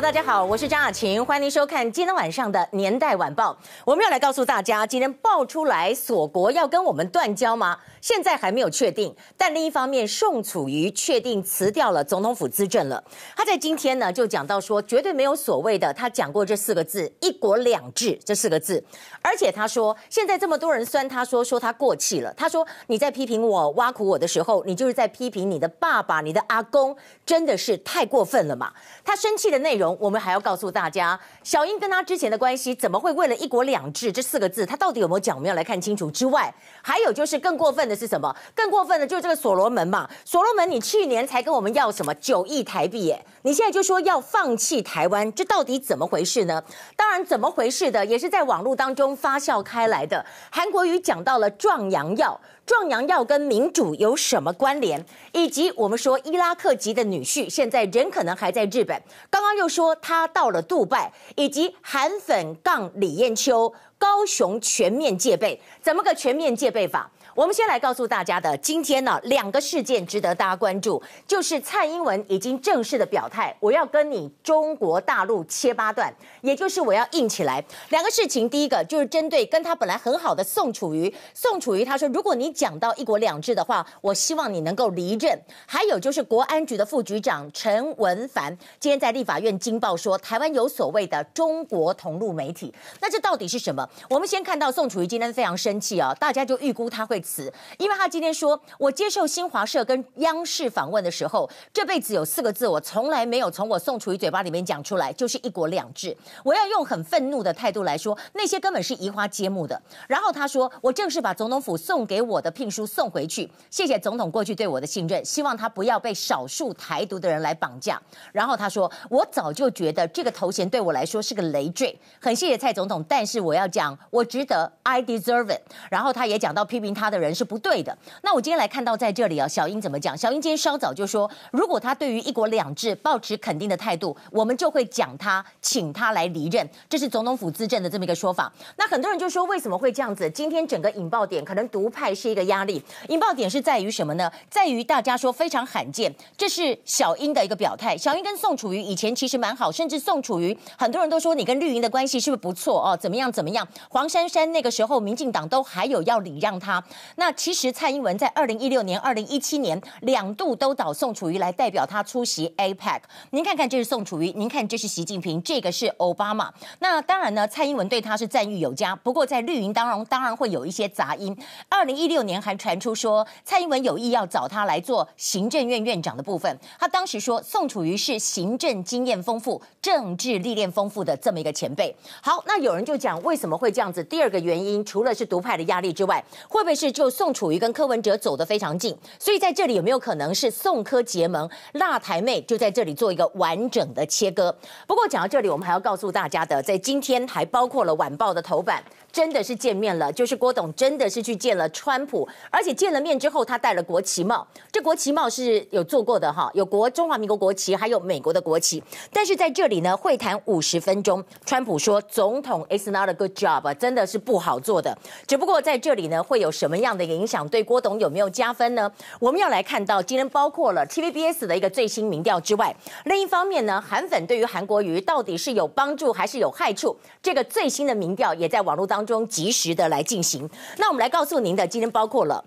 大家好，我是张雅琴，欢迎您收看今天晚上的《年代晚报》。我们要来告诉大家，今天爆出来锁国要跟我们断交吗？现在还没有确定。但另一方面，宋楚瑜确定辞掉了总统府资政了。他在今天呢就讲到说，绝对没有所谓的，他讲过这四个字“一国两制”这四个字。而且他说，现在这么多人酸他说说他过气了。他说你在批评我、挖苦我的时候，你就是在批评你的爸爸、你的阿公，真的是太过分了嘛？他生气的内容，我们还要告诉大家，小英跟他之前的关系怎么会为了一国两制这四个字，他到底有没有讲？我们要来看清楚。之外，还有就是更过分的是什么？更过分的就是这个所罗门嘛。所罗门，你去年才跟我们要什么九亿台币？耶，你现在就说要放弃台湾，这到底怎么回事呢？当然，怎么回事的也是在网络当中发酵开来的。韩国瑜讲到了壮阳药。壮阳药跟民主有什么关联？以及我们说伊拉克籍的女婿现在人可能还在日本，刚刚又说他到了杜拜，以及韩粉杠李艳秋，高雄全面戒备，怎么个全面戒备法？我们先来告诉大家的，今天呢，两个事件值得大家关注，就是蔡英文已经正式的表态，我要跟你中国大陆切八段，也就是我要硬起来。两个事情，第一个就是针对跟他本来很好的宋楚瑜，宋楚瑜他说，如果你讲到一国两制的话，我希望你能够离任。还有就是国安局的副局长陈文凡，今天在立法院惊爆说，台湾有所谓的中国同路媒体，那这到底是什么？我们先看到宋楚瑜今天非常生气啊，大家就预估他会。词，因为他今天说，我接受新华社跟央视访问的时候，这辈子有四个字，我从来没有从我宋楚瑜嘴巴里面讲出来，就是一国两制。我要用很愤怒的态度来说，那些根本是移花接木的。然后他说，我正式把总统府送给我的聘书送回去，谢谢总统过去对我的信任，希望他不要被少数台独的人来绑架。然后他说，我早就觉得这个头衔对我来说是个累赘，很谢谢蔡总统，但是我要讲，我值得，I deserve it。然后他也讲到批评他的。的人是不对的。那我今天来看到在这里啊，小英怎么讲？小英今天稍早就说，如果他对于一国两制抱持肯定的态度，我们就会讲他，请他来离任。这是总统府资政的这么一个说法。那很多人就说，为什么会这样子？今天整个引爆点可能独派是一个压力。引爆点是在于什么呢？在于大家说非常罕见，这是小英的一个表态。小英跟宋楚瑜以前其实蛮好，甚至宋楚瑜很多人都说你跟绿营的关系是不是不错哦？怎么样怎么样？黄珊珊那个时候，民进党都还有要礼让他。那其实蔡英文在二零一六年、二零一七年两度都找宋楚瑜来代表他出席 APEC。您看看，这是宋楚瑜，您看这是习近平，这个是奥巴马。那当然呢，蔡英文对他是赞誉有加。不过在绿营当中，当然会有一些杂音。二零一六年还传出说，蔡英文有意要找他来做行政院院长的部分。他当时说，宋楚瑜是行政经验丰富、政治历练丰富的这么一个前辈。好，那有人就讲为什么会这样子？第二个原因，除了是独派的压力之外，会不会是？就宋楚瑜跟柯文哲走得非常近，所以在这里有没有可能是宋柯结盟？辣台妹就在这里做一个完整的切割。不过讲到这里，我们还要告诉大家的，在今天还包括了晚报的头版。真的是见面了，就是郭董真的是去见了川普，而且见了面之后，他戴了国旗帽。这国旗帽是有做过的哈，有国中华民国国旗，还有美国的国旗。但是在这里呢，会谈五十分钟，川普说总统 is not a good job，真的是不好做的。只不过在这里呢，会有什么样的影响？对郭董有没有加分呢？我们要来看到今天包括了 TVBS 的一个最新民调之外，另一方面呢，韩粉对于韩国瑜到底是有帮助还是有害处？这个最新的民调也在网络当中中。及时的来进行。那我们来告诉您的，今天包括了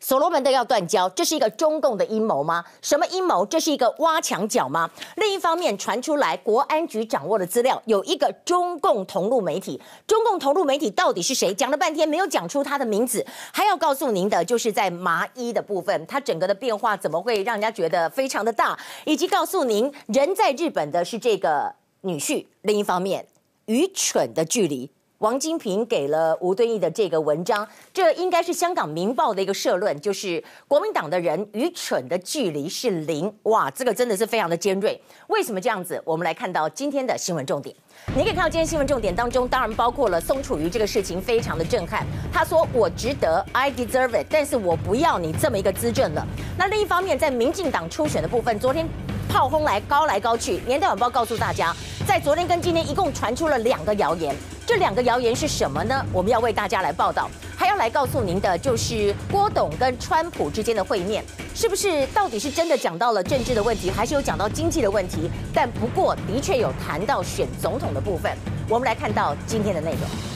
所罗门的要断交，这是一个中共的阴谋吗？什么阴谋？这是一个挖墙脚吗？另一方面传出来，国安局掌握的资料有一个中共同路媒体，中共同路媒体到底是谁？讲了半天没有讲出他的名字，还要告诉您的，就是在麻衣的部分，它整个的变化怎么会让人家觉得非常的大？以及告诉您，人在日本的是这个女婿。另一方面，愚蠢的距离。王金平给了吴敦义的这个文章，这应该是香港《明报》的一个社论，就是国民党的人愚蠢的距离是零。哇，这个真的是非常的尖锐。为什么这样子？我们来看到今天的新闻重点。你可以看到今天新闻重点当中，当然包括了宋楚瑜这个事情，非常的震撼。他说：“我值得，I deserve it，但是我不要你这么一个资政了。”那另一方面，在民进党初选的部分，昨天炮轰来高来高去。年代晚报告诉大家。在昨天跟今天一共传出了两个谣言，这两个谣言是什么呢？我们要为大家来报道，还要来告诉您的就是郭董跟川普之间的会面，是不是到底是真的讲到了政治的问题，还是有讲到经济的问题？但不过的确有谈到选总统的部分，我们来看到今天的内容。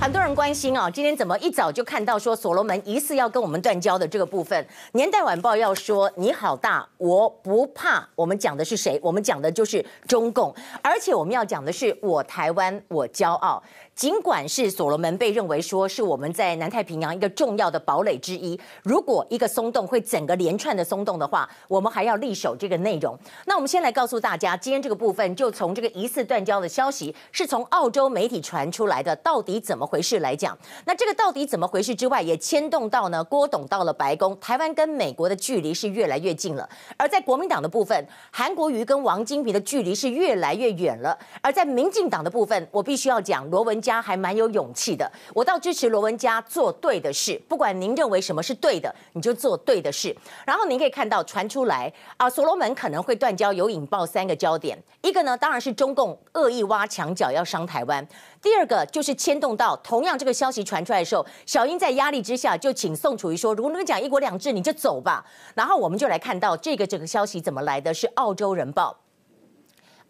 很多人关心啊，今天怎么一早就看到说所罗门疑似要跟我们断交的这个部分？年代晚报要说你好大，我不怕。我们讲的是谁？我们讲的就是中共，而且我们要讲的是我台湾，我骄傲。尽管是所罗门被认为说是我们在南太平洋一个重要的堡垒之一，如果一个松动会整个连串的松动的话，我们还要力守这个内容。那我们先来告诉大家，今天这个部分就从这个疑似断交的消息是从澳洲媒体传出来的，到底怎么回事来讲？那这个到底怎么回事之外，也牵动到呢郭董到了白宫，台湾跟美国的距离是越来越近了。而在国民党的部分，韩国瑜跟王金平的距离是越来越远了。而在民进党的部分，我必须要讲罗文。家还蛮有勇气的，我倒支持罗文佳做对的事。不管您认为什么是对的，你就做对的事。然后您可以看到传出来啊，所罗门可能会断交，有引爆三个焦点。一个呢，当然是中共恶意挖墙脚要伤台湾；第二个就是牵动到同样这个消息传出来的时候，小英在压力之下就请宋楚瑜说：“如果你们讲一国两制，你就走吧。”然后我们就来看到这个这个消息怎么来的，是《澳洲人报》。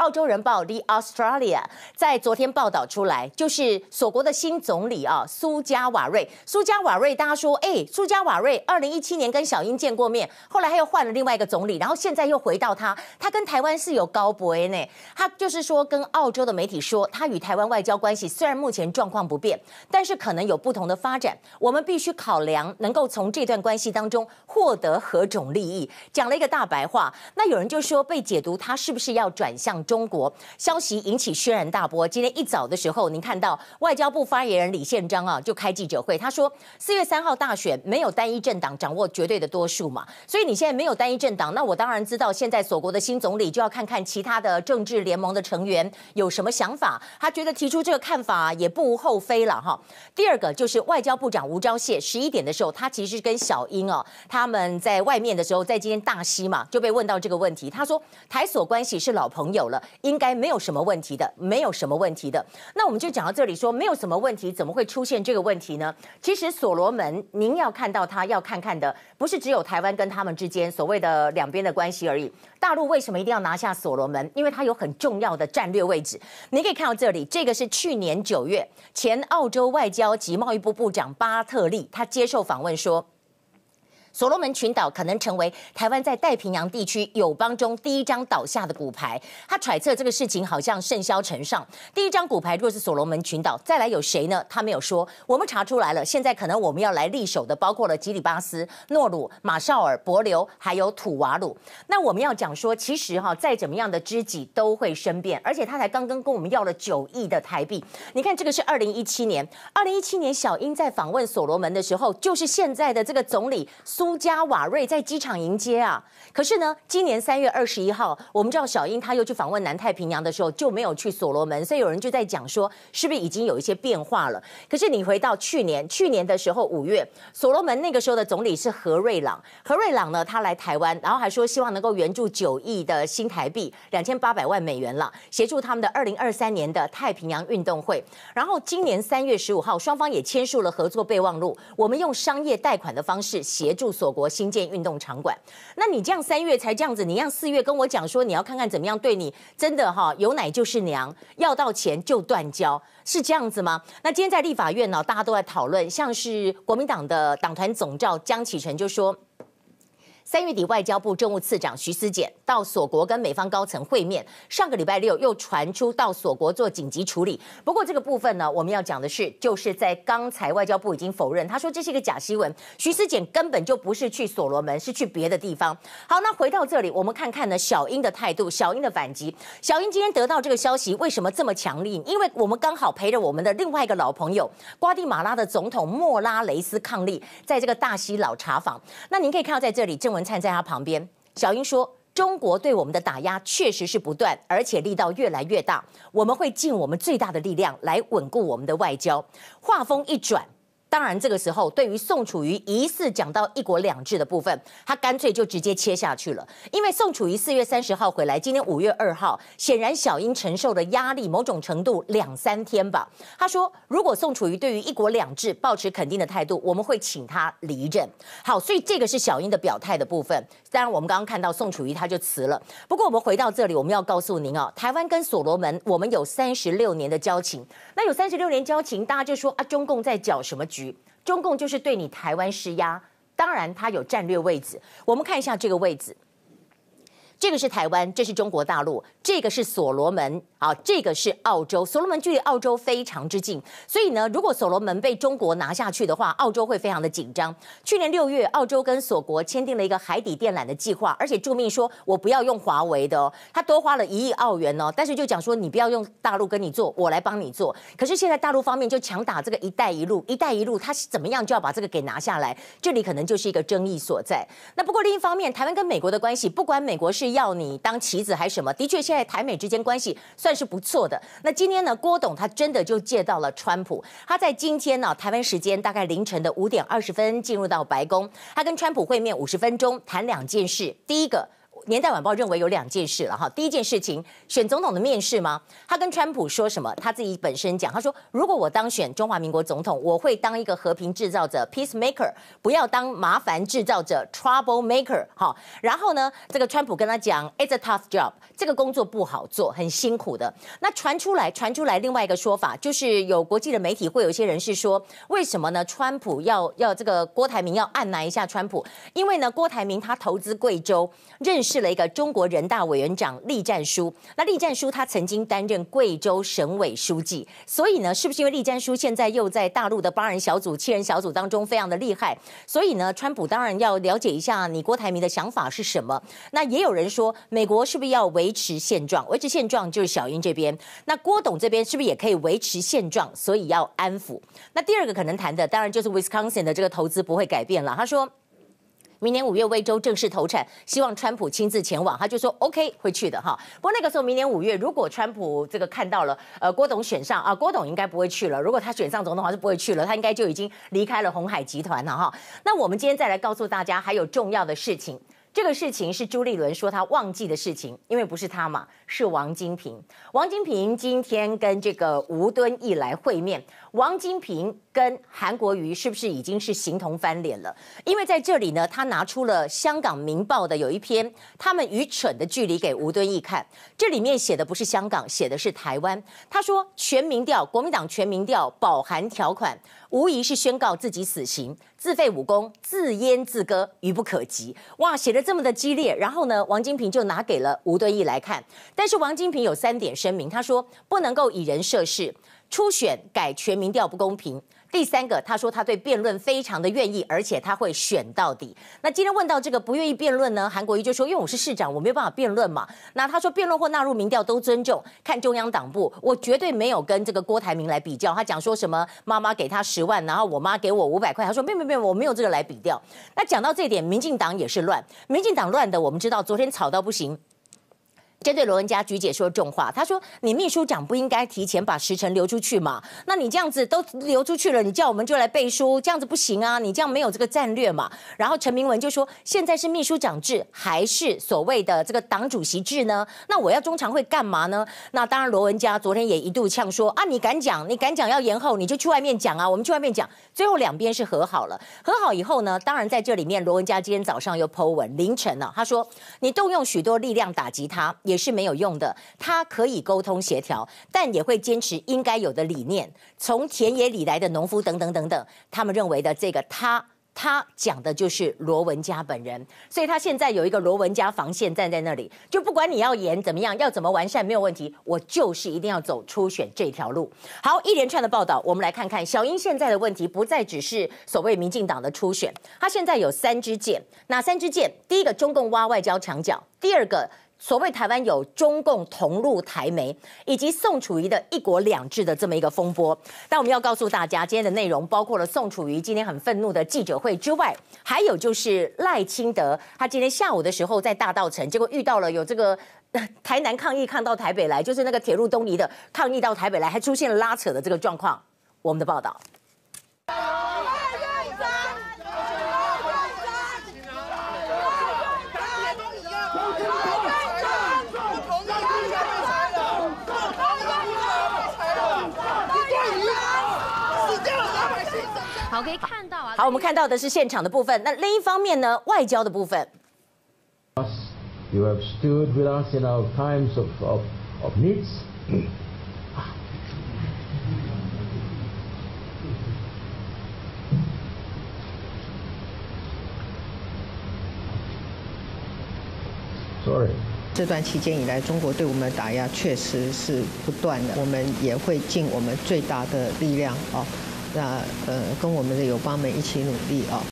澳洲人报 The Australia 在昨天报道出来，就是所国的新总理啊，苏加瓦瑞。苏加瓦瑞，大家说，哎，苏加瓦瑞，二零一七年跟小英见过面，后来他又换了另外一个总理，然后现在又回到他，他跟台湾是有高博呢。他就是说，跟澳洲的媒体说，他与台湾外交关系虽然目前状况不变，但是可能有不同的发展，我们必须考量能够从这段关系当中获得何种利益。讲了一个大白话，那有人就说被解读他是不是要转向？中国消息引起轩然大波。今天一早的时候，您看到外交部发言人李宪章啊，就开记者会，他说四月三号大选没有单一政党掌握绝对的多数嘛，所以你现在没有单一政党，那我当然知道现在所国的新总理就要看看其他的政治联盟的成员有什么想法。他觉得提出这个看法也不无厚非了哈。第二个就是外交部长吴钊燮，十一点的时候，他其实跟小英哦，他们在外面的时候，在今天大溪嘛，就被问到这个问题，他说台所关系是老朋友了。应该没有什么问题的，没有什么问题的。那我们就讲到这里，说没有什么问题，怎么会出现这个问题呢？其实所罗门，您要看到他要看看的，不是只有台湾跟他们之间所谓的两边的关系而已。大陆为什么一定要拿下所罗门？因为它有很重要的战略位置。你可以看到这里，这个是去年九月前澳洲外交及贸易部部长巴特利，他接受访问说。所罗门群岛可能成为台湾在太平洋地区友邦中第一张倒下的骨牌。他揣测这个事情好像甚嚣尘上，第一张骨牌若是所罗门群岛，再来有谁呢？他没有说。我们查出来了，现在可能我们要来力守的，包括了吉里巴斯、诺鲁、马绍尔、帛琉，还有土瓦鲁。那我们要讲说，其实哈，再怎么样的知己都会生变，而且他才刚刚跟我们要了九亿的台币。你看，这个是二零一七年，二零一七年小英在访问所罗门的时候，就是现在的这个总理。苏加瓦瑞在机场迎接啊，可是呢，今年三月二十一号，我们知道小英她又去访问南太平洋的时候就没有去所罗门，所以有人就在讲说，是不是已经有一些变化了？可是你回到去年，去年的时候五月，所罗门那个时候的总理是何瑞朗，何瑞朗呢，他来台湾，然后还说希望能够援助九亿的新台币，两千八百万美元了，协助他们的二零二三年的太平洋运动会。然后今年三月十五号，双方也签署了合作备忘录，我们用商业贷款的方式协助。所国新建运动场馆，那你这样三月才这样子，你让四月跟我讲说你要看看怎么样对你，真的哈有奶就是娘，要到钱就断交，是这样子吗？那今天在立法院呢，大家都在讨论，像是国民党的党团总召江启臣就说。三月底，外交部政务次长徐思俭到所国跟美方高层会面。上个礼拜六又传出到所国做紧急处理。不过这个部分呢，我们要讲的是，就是在刚才外交部已经否认，他说这是一个假新闻。徐思俭根本就不是去所罗门，是去别的地方。好，那回到这里，我们看看呢，小英的态度，小英的反击。小英今天得到这个消息，为什么这么强力？因为我们刚好陪着我们的另外一个老朋友瓜地马拉的总统莫拉雷斯抗力，在这个大溪老茶坊。那您可以看到在这里，郑文。站在他旁边，小英说：“中国对我们的打压确实是不断，而且力道越来越大。我们会尽我们最大的力量来稳固我们的外交。”话锋一转，当然，这个时候对于宋楚瑜疑似讲到一国两制的部分，他干脆就直接切下去了。因为宋楚瑜四月三十号回来，今天五月二号，显然小英承受的压力某种程度两三天吧。他说，如果宋楚瑜对于一国两制抱持肯定的态度，我们会请他离任。好，所以这个是小英的表态的部分。当然，我们刚刚看到宋楚瑜他就辞了。不过我们回到这里，我们要告诉您哦，台湾跟所罗门，我们有三十六年的交情。那有三十六年交情，大家就说啊，中共在搅什么局？中共就是对你台湾施压，当然它有战略位置。我们看一下这个位置。这个是台湾，这是中国大陆，这个是所罗门，啊，这个是澳洲。所罗门距离澳洲非常之近，所以呢，如果所罗门被中国拿下去的话，澳洲会非常的紧张。去年六月，澳洲跟所国签订了一个海底电缆的计划，而且注明说我不要用华为的哦，他多花了一亿澳元哦，但是就讲说你不要用大陆跟你做，我来帮你做。可是现在大陆方面就强打这个“一带一路”，“一带一路”它是怎么样就要把这个给拿下来，这里可能就是一个争议所在。那不过另一方面，台湾跟美国的关系，不管美国是。要你当棋子还是什么？的确，现在台美之间关系算是不错的。那今天呢，郭董他真的就借到了川普。他在今天呢，台湾时间大概凌晨的五点二十分进入到白宫，他跟川普会面五十分钟，谈两件事。第一个。年代晚报认为有两件事了哈，第一件事情，选总统的面试吗？他跟川普说什么？他自己本身讲，他说如果我当选中华民国总统，我会当一个和平制造者 （peacemaker），不要当麻烦制造者 （trouble maker）。哈，然后呢，这个川普跟他讲，it's a tough job，这个工作不好做，很辛苦的。那传出来，传出来另外一个说法，就是有国际的媒体会有一些人士说，为什么呢？川普要要这个郭台铭要按捺一下川普，因为呢，郭台铭他投资贵州，认识。是了一个中国人大委员长栗战书，那栗战书他曾经担任贵州省委书记，所以呢，是不是因为栗战书现在又在大陆的八人小组、七人小组当中非常的厉害，所以呢，川普当然要了解一下你郭台铭的想法是什么。那也有人说，美国是不是要维持现状？维持现状就是小英这边，那郭董这边是不是也可以维持现状？所以要安抚。那第二个可能谈的，当然就是 Wisconsin 的这个投资不会改变了。他说。明年五月，威州正式投产，希望川普亲自前往。他就说 OK 会去的哈。不过那个时候，明年五月，如果川普这个看到了，呃，郭董选上啊，郭董应该不会去了。如果他选上总统的话，是不会去了，他应该就已经离开了红海集团了哈。那我们今天再来告诉大家，还有重要的事情。这个事情是朱立伦说他忘记的事情，因为不是他嘛，是王金平。王金平今天跟这个吴敦义来会面。王金平跟韩国瑜是不是已经是形同翻脸了？因为在这里呢，他拿出了香港《明报》的有一篇他们愚蠢的距离给吴敦义看。这里面写的不是香港，写的是台湾。他说全民调，国民党全民调饱含条款，无疑是宣告自己死刑，自废武功，自阉自割，愚不可及。哇，写的这么的激烈。然后呢，王金平就拿给了吴敦义来看。但是王金平有三点声明，他说不能够以人设事。初选改全民调不公平。第三个，他说他对辩论非常的愿意，而且他会选到底。那今天问到这个不愿意辩论呢？韩国瑜就说，因为我是市长，我没有办法辩论嘛。那他说辩论或纳入民调都尊重，看中央党部，我绝对没有跟这个郭台铭来比较。他讲说什么妈妈给他十万，然后我妈给我五百块。他说没有没有，我没有这个来比较。那讲到这一点，民进党也是乱，民进党乱的，我们知道昨天吵到不行。针对罗文嘉菊姐说重话，她说：“你秘书长不应该提前把时辰留出去嘛？那你这样子都留出去了，你叫我们就来背书，这样子不行啊！你这样没有这个战略嘛？”然后陈明文就说：“现在是秘书长制还是所谓的这个党主席制呢？那我要中常会干嘛呢？”那当然，罗文嘉昨天也一度呛说：“啊，你敢讲？你敢讲要延后，你就去外面讲啊！我们去外面讲。”最后两边是和好了，和好以后呢，当然在这里面，罗文嘉今天早上又 Po 文，凌晨呢，他说：“你动用许多力量打击他。”也是没有用的，他可以沟通协调，但也会坚持应该有的理念。从田野里来的农夫等等等等，他们认为的这个他，他讲的就是罗文家本人。所以他现在有一个罗文家防线站在那里，就不管你要演怎么样，要怎么完善没有问题，我就是一定要走初选这条路。好，一连串的报道，我们来看看小英现在的问题，不再只是所谓民进党的初选，他现在有三支箭，哪三支箭？第一个，中共挖外交墙角；第二个。所谓台湾有中共同路台媒，以及宋楚瑜的一国两制的这么一个风波，但我们要告诉大家，今天的内容包括了宋楚瑜今天很愤怒的记者会之外，还有就是赖清德，他今天下午的时候在大道城，结果遇到了有这个台南抗议抗到台北来，就是那个铁路东移的抗议到台北来，还出现了拉扯的这个状况。我们的报道。好，可以看到啊。好，我们看到的是现场的部分。那另一方面呢，外交的部分。You have stood with us in our times of of of needs. Sorry. 这段期间以来，中国对我们的打压确实是不断的，我们也会尽我们最大的力量啊，那呃，跟我们的友邦们一起努力啊。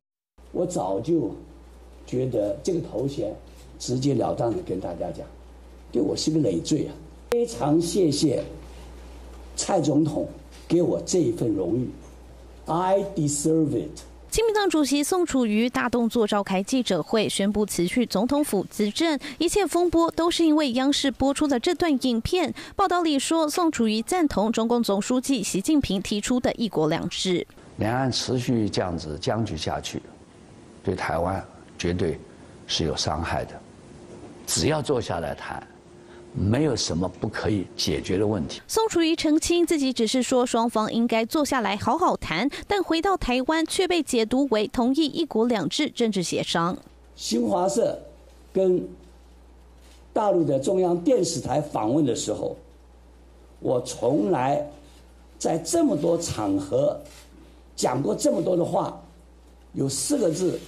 我早就觉得这个头衔直截了当的跟大家讲，对我是个累赘啊！非常谢谢蔡总统给我这一份荣誉，I deserve it。亲民党主席宋楚瑜大动作召开记者会，宣布辞去总统府资政，一切风波都是因为央视播出的这段影片。报道里说，宋楚瑜赞同中共总书记习近平提出的一国两制。两岸持续这样子僵局下去，对台湾绝对是有伤害的。只要坐下来谈。没有什么不可以解决的问题。宋楚瑜澄清，自己只是说双方应该坐下来好好谈，但回到台湾却被解读为同意一国两制政治协商。新华社跟大陆的中央电视台访问的时候，我从来在这么多场合讲过这么多的话，有四个字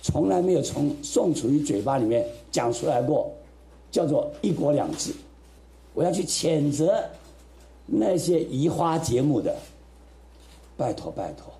从来没有从宋楚瑜嘴巴里面讲出来过。叫做一国两制，我要去谴责那些移花接木的，拜托拜托，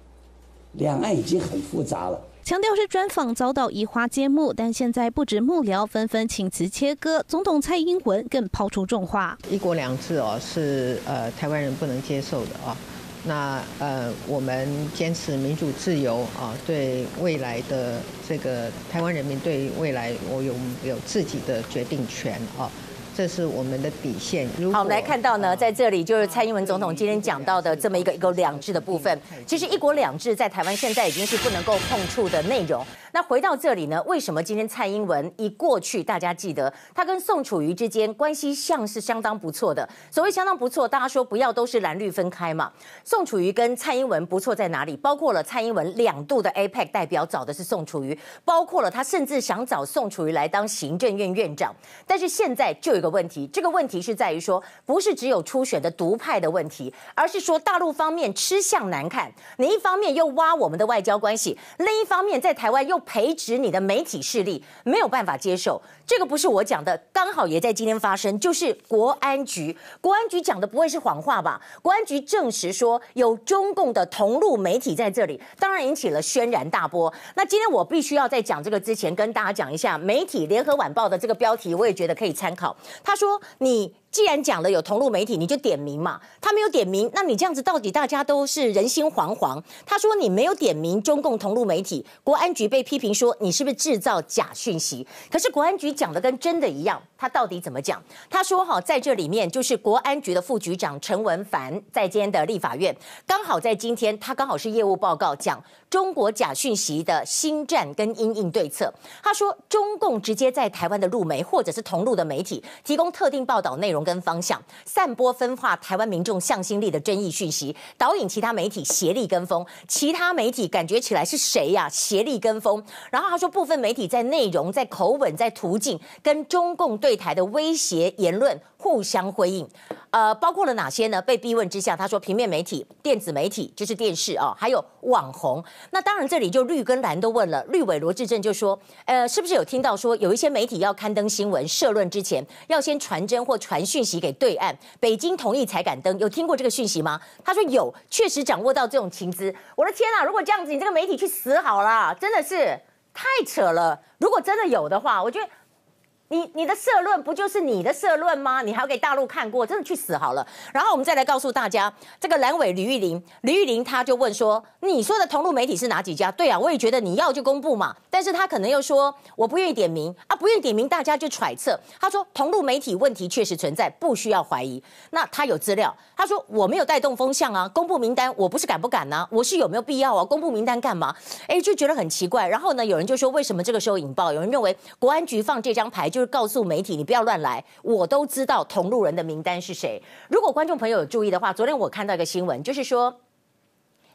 两岸已经很复杂了。强调是专访遭到移花接木，但现在不止幕僚纷纷请辞切割，总统蔡英文更抛出重话：一国两制哦，是呃台湾人不能接受的啊。那呃，我们坚持民主自由啊，对未来的这个台湾人民对未来，我有有自己的决定权啊。这是我们的底线。好，我们来看到呢，在这里就是蔡英文总统今天讲到的这么一个一国两制的部分。其实一国两制在台湾现在已经是不能够碰触的内容。那回到这里呢，为什么今天蔡英文一过去，大家记得他跟宋楚瑜之间关系像是相当不错的。所谓相当不错，大家说不要都是蓝绿分开嘛。宋楚瑜跟蔡英文不错在哪里？包括了蔡英文两度的 APEC 代表找的是宋楚瑜，包括了他甚至想找宋楚瑜来当行政院院长。但是现在就有个问题，这个问题是在于说，不是只有初选的独派的问题，而是说大陆方面吃相难看。你一方面又挖我们的外交关系，另一方面在台湾又培植你的媒体势力，没有办法接受。这个不是我讲的，刚好也在今天发生，就是国安局。国安局讲的不会是谎话吧？国安局证实说有中共的同路媒体在这里，当然引起了轩然大波。那今天我必须要在讲这个之前，跟大家讲一下媒体《联合晚报》的这个标题，我也觉得可以参考。他说你。既然讲了有同路媒体，你就点名嘛。他没有点名，那你这样子到底大家都是人心惶惶。他说你没有点名中共同路媒体，国安局被批评说你是不是制造假讯息？可是国安局讲的跟真的一样，他到底怎么讲？他说哈，在这里面就是国安局的副局长陈文凡在今天的立法院，刚好在今天他刚好是业务报告讲中国假讯息的新战跟因应对策。他说中共直接在台湾的陆媒或者是同路的媒体提供特定报道内容。跟方向散播分化台湾民众向心力的争议讯息，导引其他媒体协力跟风，其他媒体感觉起来是谁呀？协力跟风。然后他说，部分媒体在内容、在口吻、在途径，跟中共对台的威胁言论互相辉映。呃，包括了哪些呢？被逼问之下，他说平面媒体、电子媒体就是电视哦，还有网红。那当然这里就绿跟蓝都问了。绿委罗志正就说，呃，是不是有听到说有一些媒体要刊登新闻、社论之前，要先传真或传讯息给对岸，北京同意才敢登？有听过这个讯息吗？他说有，确实掌握到这种情资。我的天啊，如果这样子，你这个媒体去死好了，真的是太扯了。如果真的有的话，我觉得。你你的社论不就是你的社论吗？你还要给大陆看过？真的去死好了。然后我们再来告诉大家，这个蓝委吕玉玲，吕玉玲他就问说：“你说的同路媒体是哪几家？”对啊，我也觉得你要就公布嘛。但是他可能又说：“我不愿意点名啊，不愿意点名，大家就揣测。”他说：“同路媒体问题确实存在，不需要怀疑。”那他有资料，他说：“我没有带动风向啊，公布名单，我不是敢不敢啊，我是有没有必要啊？公布名单干嘛？”哎，就觉得很奇怪。然后呢，有人就说：“为什么这个时候引爆？”有人认为国安局放这张牌就。就告诉媒体，你不要乱来，我都知道同路人的名单是谁。如果观众朋友有注意的话，昨天我看到一个新闻，就是说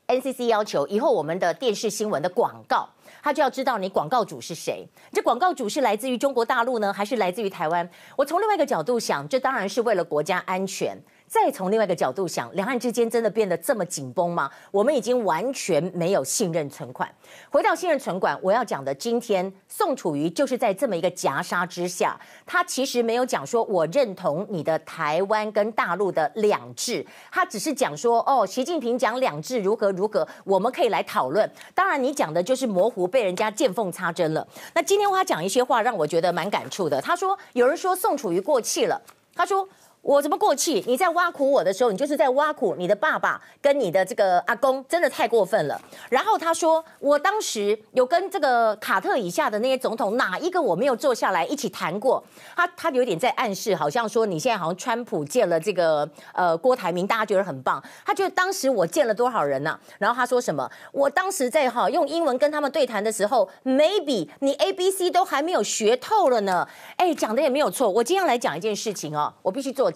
NCC 要求以后我们的电视新闻的广告，他就要知道你广告主是谁。这广告主是来自于中国大陆呢，还是来自于台湾？我从另外一个角度想，这当然是为了国家安全。再从另外一个角度想，两岸之间真的变得这么紧绷吗？我们已经完全没有信任存款。回到信任存款，我要讲的，今天宋楚瑜就是在这么一个夹杀之下，他其实没有讲说我认同你的台湾跟大陆的两制，他只是讲说哦，习近平讲两制如何如何，我们可以来讨论。当然，你讲的就是模糊，被人家见缝插针了。那今天他讲一些话，让我觉得蛮感触的。他说，有人说宋楚瑜过气了，他说。我怎么过气？你在挖苦我的时候，你就是在挖苦你的爸爸跟你的这个阿公，真的太过分了。然后他说，我当时有跟这个卡特以下的那些总统，哪一个我没有坐下来一起谈过？他他有点在暗示，好像说你现在好像川普见了这个呃郭台铭，大家觉得很棒。他觉得当时我见了多少人呢、啊？然后他说什么？我当时在哈用英文跟他们对谈的时候，maybe 你 A B C 都还没有学透了呢。哎，讲的也没有错。我今天要来讲一件事情哦，我必须做。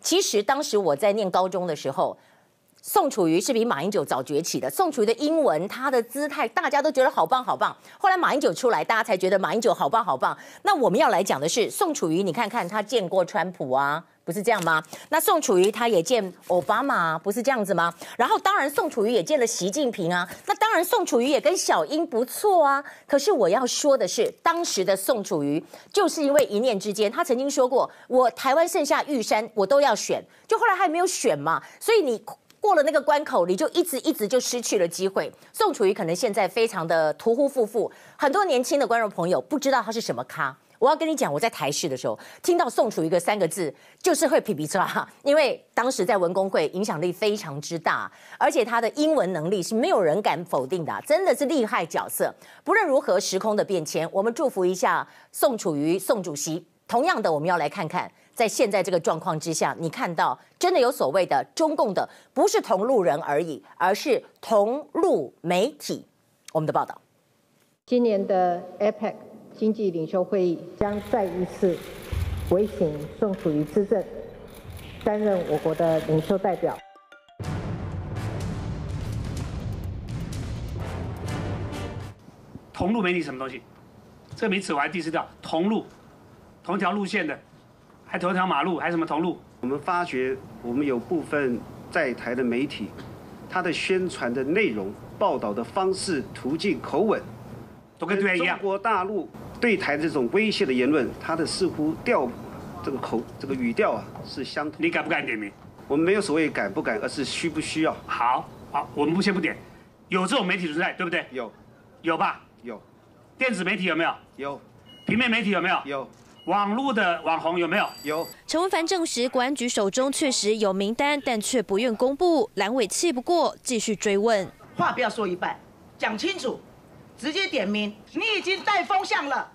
其实当时我在念高中的时候，宋楚瑜是比马英九早崛起的。宋楚瑜的英文，他的姿态，大家都觉得好棒好棒。后来马英九出来，大家才觉得马英九好棒好棒。那我们要来讲的是宋楚瑜，你看看他见过川普啊。不是这样吗？那宋楚瑜他也见奥巴马，不是这样子吗？然后当然宋楚瑜也见了习近平啊。那当然宋楚瑜也跟小英不错啊。可是我要说的是，当时的宋楚瑜就是因为一念之间，他曾经说过，我台湾剩下玉山，我都要选。就后来还没有选嘛，所以你过了那个关口，你就一直一直就失去了机会。宋楚瑜可能现在非常的屠夫夫妇，很多年轻的观众朋友不知道他是什么咖。我要跟你讲，我在台视的时候听到宋楚瑜三个字，就是会皮皮抓，因为当时在文工会影响力非常之大，而且他的英文能力是没有人敢否定的，真的是厉害角色。不论如何，时空的变迁，我们祝福一下宋楚瑜宋主席。同样的，我们要来看看，在现在这个状况之下，你看到真的有所谓的中共的，不是同路人而已，而是同路媒体。我们的报道，今年的 APEC。经济领袖会议将再一次委请宋楚瑜执政担任我国的领袖代表。同路媒体什么东西？这个名词我还第一次知道。同路，同条路线的，还同条马路，还什么同路？我们发觉，我们有部分在台的媒体，它的宣传的内容、报道的方式、途径、口吻，都跟对一样。中国大陆。对台这种威胁的言论，它的似乎调这个口这个语调啊是相同。你敢不敢点名？我们没有所谓敢不敢，而是需不需要。好，好，我们不先不点。有这种媒体存在，对不对？有，有吧？有。电子媒体有没有？有。平面媒体有没有？有。网络的网红有没有？有。陈文凡证实，国安局手中确实有名单，但却不愿公布。蓝委气不过，继续追问。话不要说一半，讲清楚。直接点名，你已经带风向了，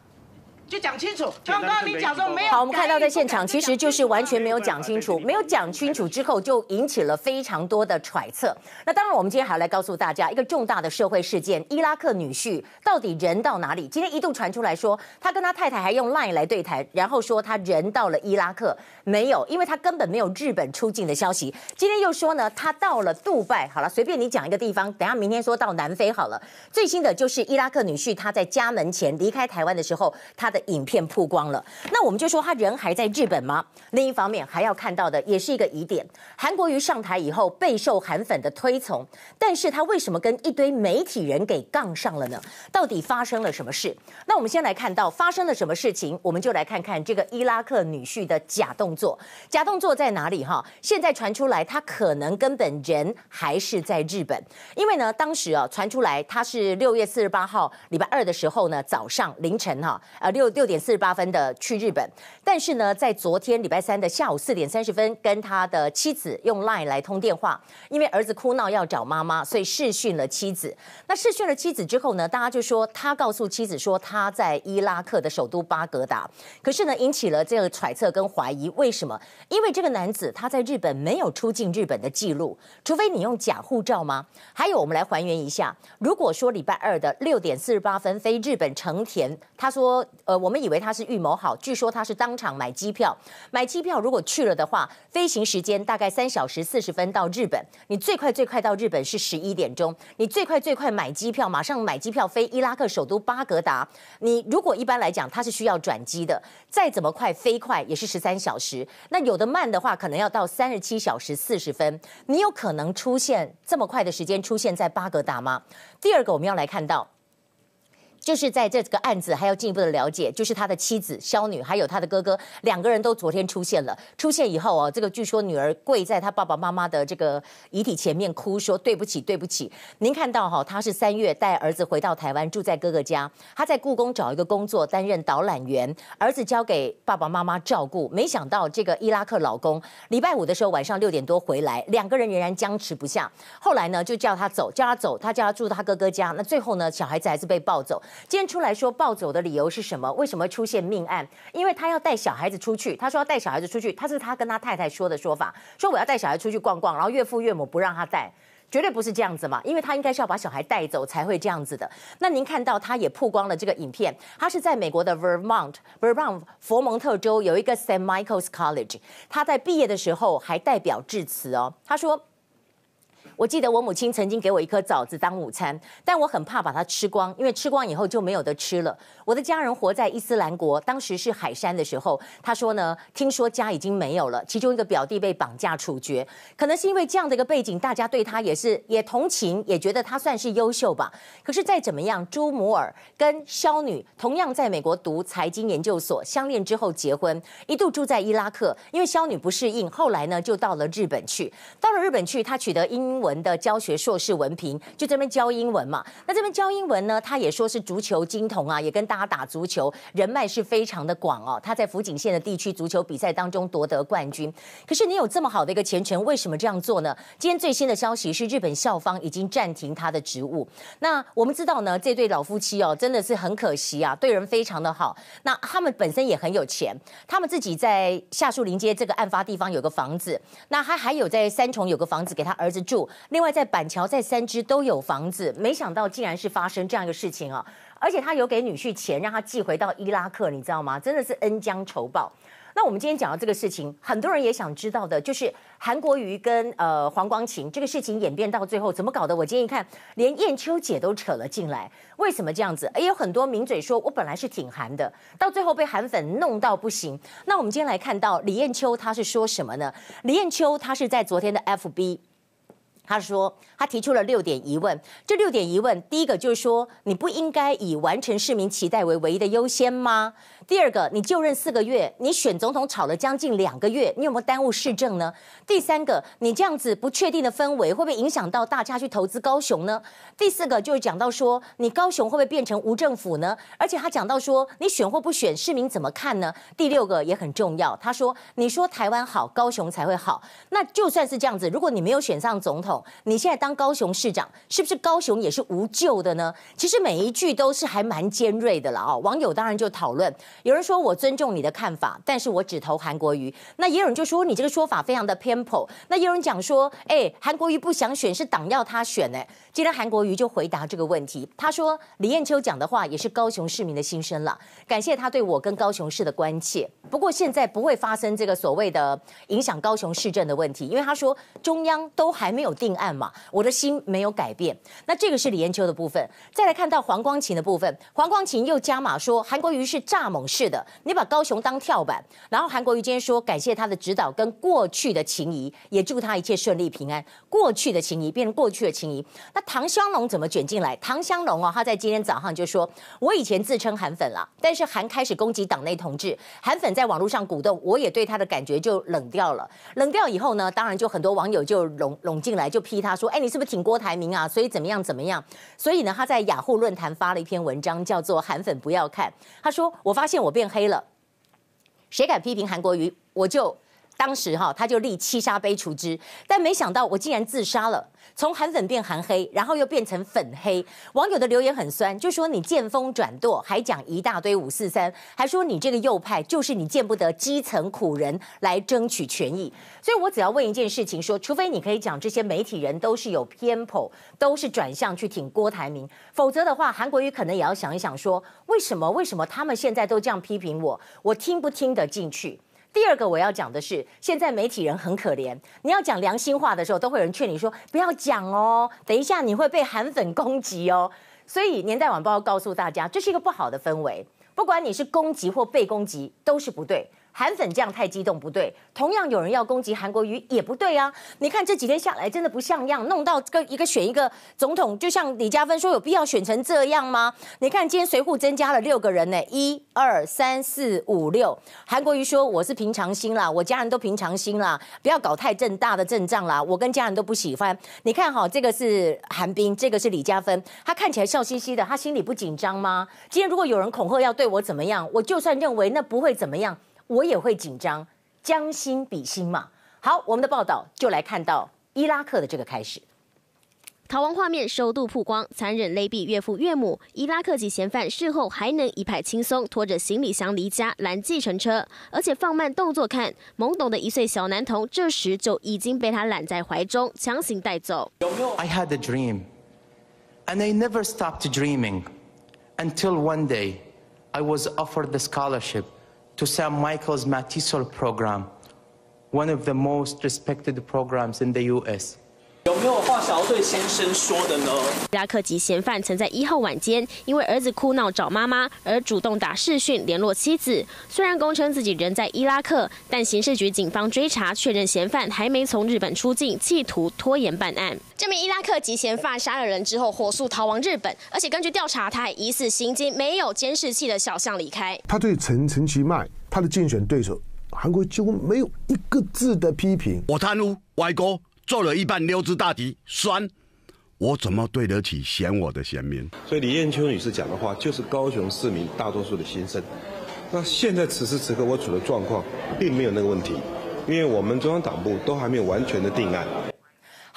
就讲清楚。刚刚你讲说没有。好，我们看到在现场，其实就是完全没有讲清楚，没有讲清楚之后，就引起了非常多的揣测。那当然，我们今天还要来告诉大家一个重大的社会事件：伊拉克女婿到底人到哪里？今天一度传出来说，他跟他太太还用 Line 来对谈，然后说他人到了伊拉克，没有，因为他根本没有日本出境的消息。今天又说呢，他到了杜拜。好了，随便你讲一个地方，等下明天说到南非好了。最新的就是伊拉克女婿他在家门前离开台湾的时候，他的。影片曝光了，那我们就说他人还在日本吗？另一方面还要看到的也是一个疑点：韩国瑜上台以后备受韩粉的推崇，但是他为什么跟一堆媒体人给杠上了呢？到底发生了什么事？那我们先来看到发生了什么事情，我们就来看看这个伊拉克女婿的假动作。假动作在哪里？哈，现在传出来他可能根本人还是在日本，因为呢，当时啊传出来他是六月四十八号礼拜二的时候呢早上凌晨哈呃六。六点四十八分的去日本，但是呢，在昨天礼拜三的下午四点三十分，跟他的妻子用 Line 来通电话，因为儿子哭闹要找妈妈，所以视讯了妻子。那视讯了妻子之后呢，大家就说他告诉妻子说他在伊拉克的首都巴格达，可是呢，引起了这个揣测跟怀疑。为什么？因为这个男子他在日本没有出境日本的记录，除非你用假护照吗？还有，我们来还原一下，如果说礼拜二的六点四十八分飞日本成田，他说呃。我们以为他是预谋好，据说他是当场买机票，买机票如果去了的话，飞行时间大概三小时四十分到日本，你最快最快到日本是十一点钟，你最快最快买机票，马上买机票飞伊拉克首都巴格达，你如果一般来讲他是需要转机的，再怎么快飞快也是十三小时，那有的慢的话可能要到三十七小时四十分，你有可能出现这么快的时间出现在巴格达吗？第二个我们要来看到。就是在这个案子还要进一步的了解，就是他的妻子萧女还有他的哥哥两个人都昨天出现了。出现以后哦，这个据说女儿跪在他爸爸妈妈的这个遗体前面哭说对不起对不起。您看到哈，他是三月带儿子回到台湾住在哥哥家，他在故宫找一个工作担任导览员，儿子交给爸爸妈妈照顾。没想到这个伊拉克老公礼拜五的时候晚上六点多回来，两个人仍然僵持不下。后来呢就叫他走，叫他走，他叫他住他哥哥家。那最后呢小孩子还是被抱走。今天出来说暴走的理由是什么？为什么出现命案？因为他要带小孩子出去，他说要带小孩子出去，他是他跟他太太说的说法，说我要带小孩出去逛逛，然后岳父岳母不让他带，绝对不是这样子嘛，因为他应该是要把小孩带走才会这样子的。那您看到他也曝光了这个影片，他是在美国的 Vermont Vermont 佛蒙特州有一个 Saint Michael's College，他在毕业的时候还代表致辞哦，他说。我记得我母亲曾经给我一颗枣子当午餐，但我很怕把它吃光，因为吃光以后就没有得吃了。我的家人活在伊斯兰国，当时是海山的时候，他说呢，听说家已经没有了，其中一个表弟被绑架处决，可能是因为这样的一个背景，大家对他也是也同情，也觉得他算是优秀吧。可是再怎么样，朱姆尔跟肖女同样在美国读财经研究所，相恋之后结婚，一度住在伊拉克，因为肖女不适应，后来呢就到了日本去，到了日本去，他取得英文。文的教学硕士文凭，就这边教英文嘛。那这边教英文呢，他也说是足球金童啊，也跟大家打足球，人脉是非常的广哦。他在福井县的地区足球比赛当中夺得冠军。可是你有这么好的一个前程，为什么这样做呢？今天最新的消息是，日本校方已经暂停他的职务。那我们知道呢，这对老夫妻哦，真的是很可惜啊，对人非常的好。那他们本身也很有钱，他们自己在下树林街这个案发地方有个房子，那他还有在三重有个房子给他儿子住。另外，在板桥、在三芝都有房子，没想到竟然是发生这样一个事情啊！而且他有给女婿钱，让他寄回到伊拉克，你知道吗？真的是恩将仇报。那我们今天讲到这个事情，很多人也想知道的，就是韩国瑜跟呃黄光芹这个事情演变到最后怎么搞的？我今天一看，连燕秋姐都扯了进来，为什么这样子？也有很多名嘴说，我本来是挺韩的，到最后被韩粉弄到不行。那我们今天来看到李燕秋，他是说什么呢？李燕秋他是在昨天的 FB。他说，他提出了六点疑问。这六点疑问，第一个就是说，你不应该以完成市民期待为唯一的优先吗？第二个，你就任四个月，你选总统吵了将近两个月，你有没有耽误市政呢？第三个，你这样子不确定的氛围会不会影响到大家去投资高雄呢？第四个就是讲到说，你高雄会不会变成无政府呢？而且他讲到说，你选或不选，市民怎么看呢？第六个也很重要，他说，你说台湾好，高雄才会好。那就算是这样子，如果你没有选上总统，你现在当高雄市长，是不是高雄也是无救的呢？其实每一句都是还蛮尖锐的了啊！网友当然就讨论。有人说我尊重你的看法，但是我只投韩国瑜。那也有人就说你这个说法非常的偏颇。那也有人讲说，哎，韩国瑜不想选是党要他选呢。今天韩国瑜就回答这个问题，他说李彦秋讲的话也是高雄市民的心声了，感谢他对我跟高雄市的关切。不过现在不会发生这个所谓的影响高雄市政的问题，因为他说中央都还没有定案嘛，我的心没有改变。那这个是李彦秋的部分。再来看到黄光芹的部分，黄光芹又加码说韩国瑜是蚱蜢式的。你把高雄当跳板，然后韩国瑜今天说感谢他的指导跟过去的情谊，也祝他一切顺利平安。过去的情谊变成过去的情谊，那唐湘龙怎么卷进来？唐湘龙啊，他在今天早上就说，我以前自称韩粉了，但是韩开始攻击党内同志，韩粉在网络上鼓动，我也对他的感觉就冷掉了。冷掉以后呢，当然就很多网友就拢拢进来，就批他说，哎，你是不是挺郭台铭啊？所以怎么样怎么样？所以呢，他在雅虎论坛发了一篇文章，叫做《韩粉不要看》。他说，我发现我变黑了。谁敢批评韩国瑜，我就当时哈他就立七杀杯除之，但没想到我竟然自杀了。从韩粉变韩黑，然后又变成粉黑。网友的留言很酸，就说你见风转舵，还讲一大堆五四三，还说你这个右派就是你见不得基层苦人来争取权益。所以我只要问一件事情说，说除非你可以讲这些媒体人都是有偏颇，都是转向去挺郭台铭，否则的话，韩国瑜可能也要想一想说，为什么为什么他们现在都这样批评我，我听不听得进去？第二个我要讲的是，现在媒体人很可怜。你要讲良心话的时候，都会有人劝你说不要讲哦，等一下你会被韩粉攻击哦。所以《年代晚报》告诉大家，这是一个不好的氛围。不管你是攻击或被攻击，都是不对。韩粉这样太激动不对，同样有人要攻击韩国瑜也不对啊！你看这几天下来真的不像样，弄到这个一个选一个总统，就像李嘉芬说有必要选成这样吗？你看今天随扈增加了六个人呢，一二三四五六。韩国瑜说我是平常心啦，我家人都平常心啦，不要搞太正大的阵仗啦，我跟家人都不喜欢。你看哈，这个是韩冰，这个是李嘉芬，他看起来笑嘻嘻的，他心里不紧张吗？今天如果有人恐吓要对我怎么样，我就算认为那不会怎么样。我也会紧张，将心比心嘛。好，我们的报道就来看到伊拉克的这个开始。逃亡画面首度曝光，残忍勒毙岳父岳母。伊拉克籍嫌犯事后还能一派轻松，拖着行李箱离家拦计程车，而且放慢动作看，懵懂的一岁小男童这时就已经被他揽在怀中，强行带走。I had a dream, and I never stopped dreaming until one day I was offered the scholarship. To St. Michael's Matisol program, one of the most respected programs in the U.S. 有没有话想要对先生说的呢？伊拉克籍嫌犯曾在一号晚间因为儿子哭闹找妈妈而主动打视讯联络妻子。虽然供称自己人在伊拉克，但刑事局警方追查确认嫌犯还没从日本出境，企图拖延办案。这名伊拉克籍嫌犯杀了人之后火速逃亡日本，而且根据调查，他还疑似行经没有监视器的小巷离开。他对陈陈其迈。他的竞选对手韩国几乎没有一个字的批评。我贪污、歪锅，做了一半溜之大吉，酸，我怎么对得起选我的选民？所以李艳秋女士讲的话，就是高雄市民大多数的心声。那现在此时此刻我处的状况，并没有那个问题，因为我们中央党部都还没有完全的定案。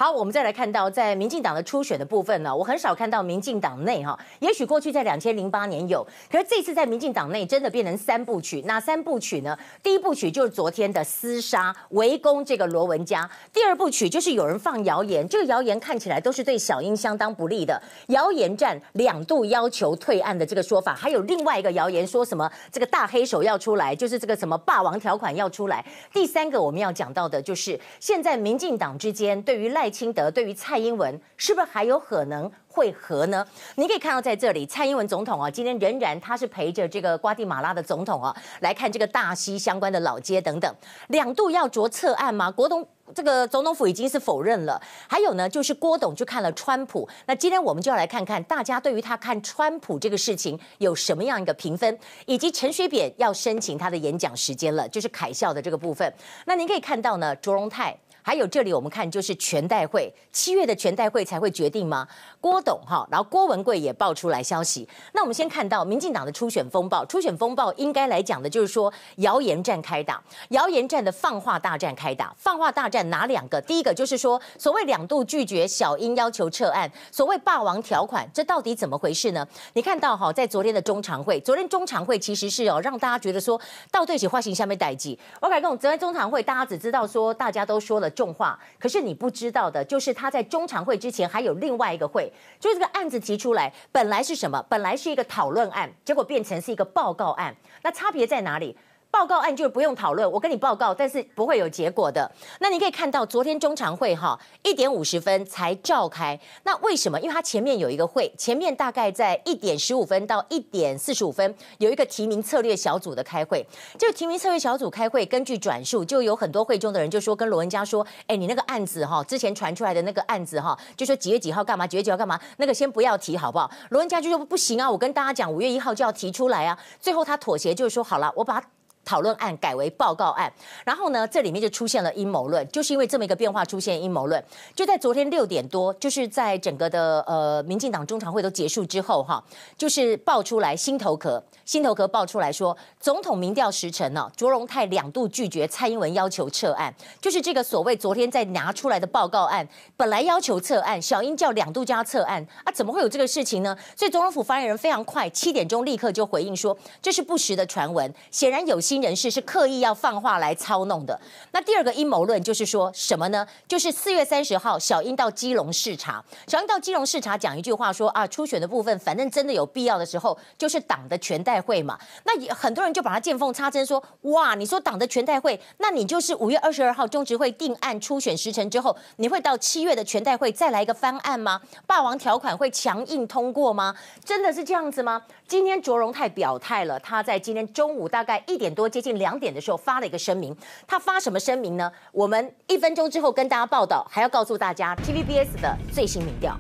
好，我们再来看到在民进党的初选的部分呢，我很少看到民进党内哈，也许过去在两千零八年有，可是这次在民进党内真的变成三部曲，哪三部曲呢？第一部曲就是昨天的厮杀围攻这个罗文家，第二部曲就是有人放谣言，这个谣言看起来都是对小英相当不利的，谣言战两度要求退案的这个说法，还有另外一个谣言说什么这个大黑手要出来，就是这个什么霸王条款要出来，第三个我们要讲到的就是现在民进党之间对于赖。清德对于蔡英文是不是还有可能会合呢？你可以看到在这里，蔡英文总统啊，今天仍然他是陪着这个瓜地马拉的总统啊来看这个大溪相关的老街等等，两度要着撤案吗？国董这个总统府已经是否认了。还有呢，就是郭董去看了川普，那今天我们就要来看看大家对于他看川普这个事情有什么样一个评分，以及陈水扁要申请他的演讲时间了，就是凯孝的这个部分。那您可以看到呢，卓荣泰。还有这里我们看就是全代会，七月的全代会才会决定吗？郭董哈，然后郭文贵也爆出来消息。那我们先看到民进党的初选风暴，初选风暴应该来讲的就是说谣言战开打，谣言战的放话大战开打。放话大战哪两个？第一个就是说所谓两度拒绝小英要求撤案，所谓霸王条款，这到底怎么回事呢？你看到哈，在昨天的中常会，昨天中常会其实是哦让大家觉得说到对起花型下面代际。我改讲，昨天中常会大家只知道说大家都说了。重话，可是你不知道的，就是他在中常会之前还有另外一个会，就是这个案子提出来，本来是什么？本来是一个讨论案，结果变成是一个报告案，那差别在哪里？报告案就是不用讨论，我跟你报告，但是不会有结果的。那你可以看到，昨天中常会哈一点五十分才召开。那为什么？因为他前面有一个会，前面大概在一点十五分到一点四十五分有一个提名策略小组的开会。这个提名策略小组开会，根据转述，就有很多会中的人就说跟罗文佳说：“哎，你那个案子哈，之前传出来的那个案子哈，就说几月几号干嘛，几月几号干嘛，那个先不要提好不好？”罗文佳就说：“不行啊，我跟大家讲，五月一号就要提出来啊。”最后他妥协，就是说：“好了，我把。”讨论案改为报告案，然后呢，这里面就出现了阴谋论，就是因为这么一个变化出现阴谋论。就在昨天六点多，就是在整个的呃民进党中常会都结束之后哈，就是爆出来心头壳，心头壳爆出来说，总统民调时辰呢，卓荣泰两度拒绝蔡英文要求撤案，就是这个所谓昨天在拿出来的报告案，本来要求撤案，小英叫两度加撤案啊，怎么会有这个事情呢？所以总统府发言人非常快，七点钟立刻就回应说，这是不实的传闻，显然有些。新人士是刻意要放话来操弄的。那第二个阴谋论就是说什么呢？就是四月三十号，小英到基隆视察，小英到基隆视察讲一句话说啊，初选的部分，反正真的有必要的时候，就是党的全代会嘛。那也很多人就把它见缝插针说，哇，你说党的全代会，那你就是五月二十二号中执会定案初选时程之后，你会到七月的全代会再来一个翻案吗？霸王条款会强硬通过吗？真的是这样子吗？今天卓荣泰表态了，他在今天中午大概一点多。接近两点的时候发了一个声明，他发什么声明呢？我们一分钟之后跟大家报道，还要告诉大家 TVBS 的最新民调。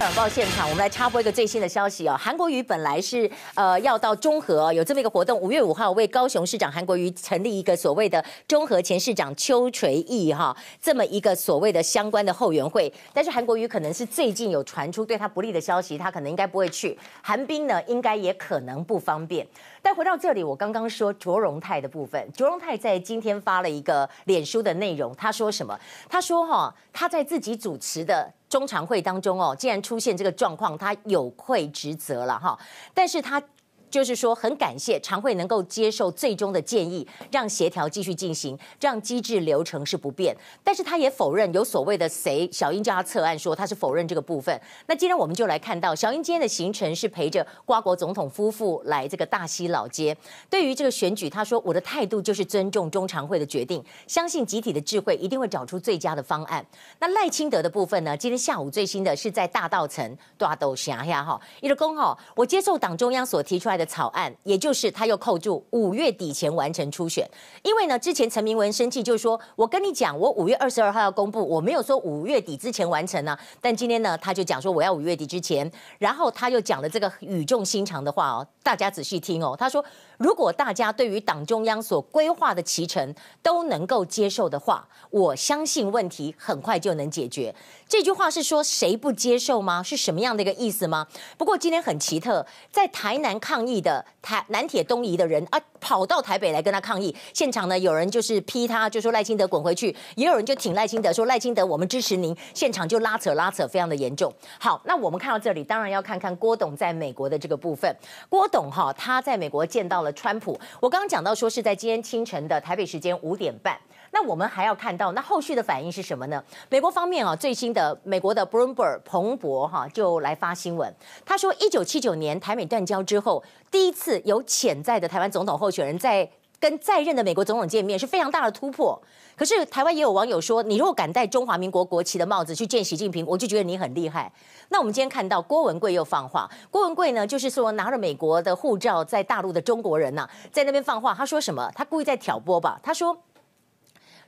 晚报现场，我们来插播一个最新的消息哦。韩国瑜本来是呃要到中和有这么一个活动，五月五号为高雄市长韩国瑜成立一个所谓的中和前市长邱垂义哈这么一个所谓的相关的后援会，但是韩国瑜可能是最近有传出对他不利的消息，他可能应该不会去。韩冰呢，应该也可能不方便。但回到这里，我刚刚说卓荣泰的部分，卓荣泰在今天发了一个脸书的内容，他说什么？他说哈，他在自己主持的。中常会当中哦，既然出现这个状况，他有愧职责了哈，但是他。就是说，很感谢常会能够接受最终的建议，让协调继续进行，让机制流程是不变。但是他也否认有所谓的谁小英叫他策案，说他是否认这个部分。那今天我们就来看到小英今天的行程是陪着瓜国总统夫妇来这个大溪老街。对于这个选举，他说我的态度就是尊重中常会的决定，相信集体的智慧一定会找出最佳的方案。那赖清德的部分呢？今天下午最新的是在大道城大豆峡呀哈，一个公哈，我接受党中央所提出来的。草案，也就是他又扣住五月底前完成初选，因为呢，之前陈明文生气就说，我跟你讲，我五月二十二号要公布，我没有说五月底之前完成呢、啊。但今天呢，他就讲说我要五月底之前，然后他又讲了这个语重心长的话哦，大家仔细听哦，他说，如果大家对于党中央所规划的脐程都能够接受的话，我相信问题很快就能解决。这句话是说谁不接受吗？是什么样的一个意思吗？不过今天很奇特，在台南抗议的台南铁东移的人啊，跑到台北来跟他抗议。现场呢，有人就是批他，就说赖清德滚回去；也有人就挺赖清德，说赖清德我们支持您。现场就拉扯拉扯，非常的严重。好，那我们看到这里，当然要看看郭董在美国的这个部分。郭董哈，他在美国见到了川普。我刚刚讲到说是在今天清晨的台北时间五点半。那我们还要看到，那后续的反应是什么呢？美国方面啊，最新的美国的 Bloomberg 彭博哈就来发新闻，他说，一九七九年台美断交之后，第一次有潜在的台湾总统候选人在跟在任的美国总统见面，是非常大的突破。可是台湾也有网友说，你如果敢戴中华民国国旗的帽子去见习近平，我就觉得你很厉害。那我们今天看到郭文贵又放话，郭文贵呢，就是说拿着美国的护照在大陆的中国人呐、在那边放话，他说什么？他故意在挑拨吧？他说。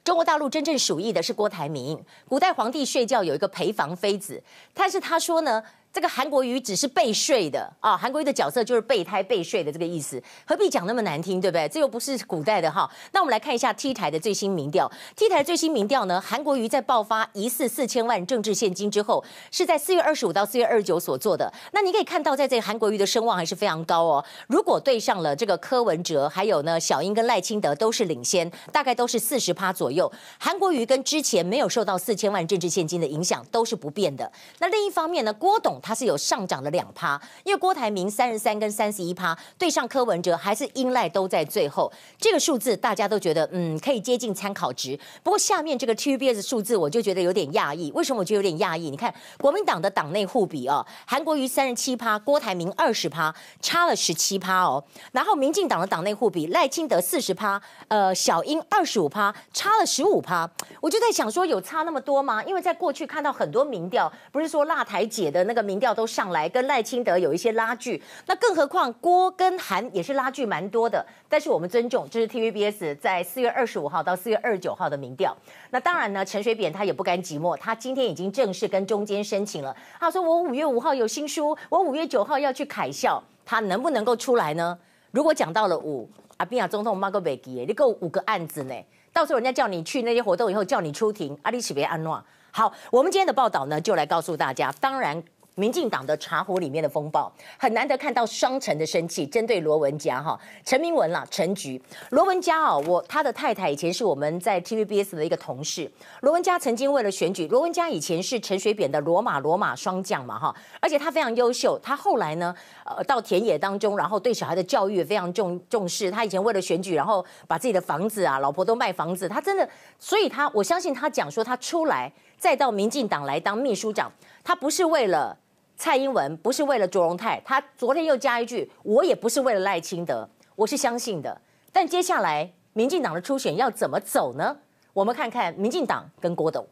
中国大陆真正属意的是郭台铭。古代皇帝睡觉有一个陪房妃子，但是他说呢。这个韩国瑜只是被睡的啊，韩国瑜的角色就是备胎被睡的这个意思，何必讲那么难听，对不对？这又不是古代的哈。那我们来看一下 T 台的最新民调，T 台最新民调呢，韩国瑜在爆发疑似四千万政治献金之后，是在四月二十五到四月二十九所做的。那你可以看到，在这个韩国瑜的声望还是非常高哦。如果对上了这个柯文哲，还有呢小英跟赖清德都是领先，大概都是四十趴左右。韩国瑜跟之前没有受到四千万政治献金的影响都是不变的。那另一方面呢，郭董。它是有上涨了两趴，因为郭台铭三十三跟三十一趴对上柯文哲还是英赖都在最后，这个数字大家都觉得嗯可以接近参考值。不过下面这个 TVBS 数字我就觉得有点讶异，为什么我觉得有点讶异？你看国民党的党内互比哦，韩国瑜三十七趴，郭台铭二十趴，差了十七趴哦。然后民进党的党内互比，赖清德四十趴，呃小英二十五趴，差了十五趴。我就在想说有差那么多吗？因为在过去看到很多民调，不是说辣台姐的那个。民调都上来，跟赖清德有一些拉锯，那更何况郭跟韩也是拉锯蛮多的。但是我们尊重，这是 TVBS 在四月二十五号到四月二十九号的民调。那当然呢，陈水扁他也不甘寂寞，他今天已经正式跟中间申请了。他说：“我五月五号有新书，我五月九号要去凯校，他能不能够出来呢？”如果讲到了五，阿扁亚总统马个贝基，你够五个案子呢？到时候人家叫你去那些活动以后，叫你出庭，阿里起别安诺。好，我们今天的报道呢，就来告诉大家，当然。民进党的茶壶里面的风暴，很难得看到双陈的生气，针对罗文嘉哈，陈明文啦，陈菊，罗文嘉哦，我他的太太以前是我们在 TVBS 的一个同事，罗文嘉曾经为了选举，罗文嘉以前是陈水扁的罗马罗马双将嘛哈，而且他非常优秀，他后来呢，呃，到田野当中，然后对小孩的教育也非常重重视，他以前为了选举，然后把自己的房子啊，老婆都卖房子，他真的，所以他我相信他讲说他出来再到民进党来当秘书长，他不是为了。蔡英文不是为了卓荣泰，他昨天又加一句：“我也不是为了赖清德，我是相信的。”但接下来民进党的初选要怎么走呢？我们看看民进党跟郭董。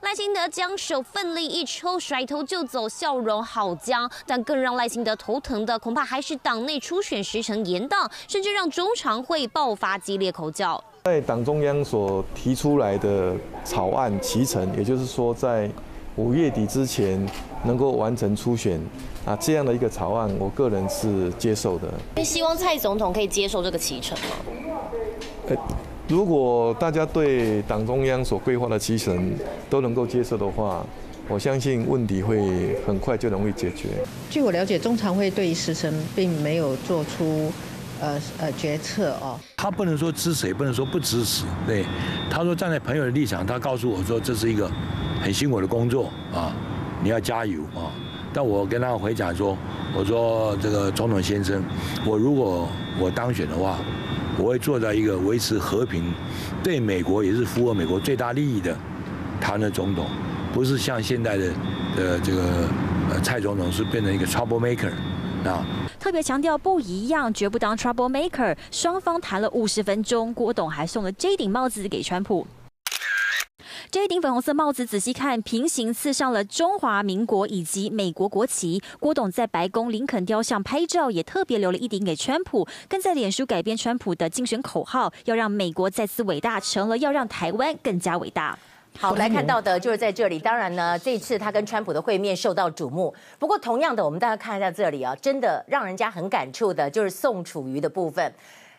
赖清德将手奋力一抽，甩头就走，笑容好僵。但更让赖清德头疼的，恐怕还是党内初选时程延宕，甚至让中常会爆发激烈口角。在党中央所提出来的草案期程，也就是说在五月底之前能够完成初选啊，这样的一个草案，我个人是接受的。希望蔡总统可以接受这个期程吗？呃，如果大家对党中央所规划的期程都能够接受的话，我相信问题会很快就容易解决。据我了解，中常会对于时程并没有做出。呃呃，决策哦，他不能说支持，也不能说不支持。对，他说站在朋友的立场，他告诉我说这是一个很辛苦的工作啊，你要加油啊。但我跟他回讲说，我说这个总统先生，我如果我当选的话，我会做到一个维持和平，对美国也是符合美国最大利益的谈的总统，不是像现在的呃这个呃蔡总统是变成一个 trouble maker 啊。特别强调不一样，绝不当 trouble maker。双方谈了五十分钟，郭董还送了这顶帽子给川普。这顶粉红色帽子，仔细看，平行刺上了中华民国以及美国国旗。郭董在白宫林肯雕像拍照，也特别留了一顶给川普，更在脸书改编川普的竞选口号，要让美国再次伟大，成了要让台湾更加伟大。好，来看到的就是在这里。当然呢，这次他跟川普的会面受到瞩目。不过，同样的，我们大家看一下这里啊，真的让人家很感触的，就是宋楚瑜的部分。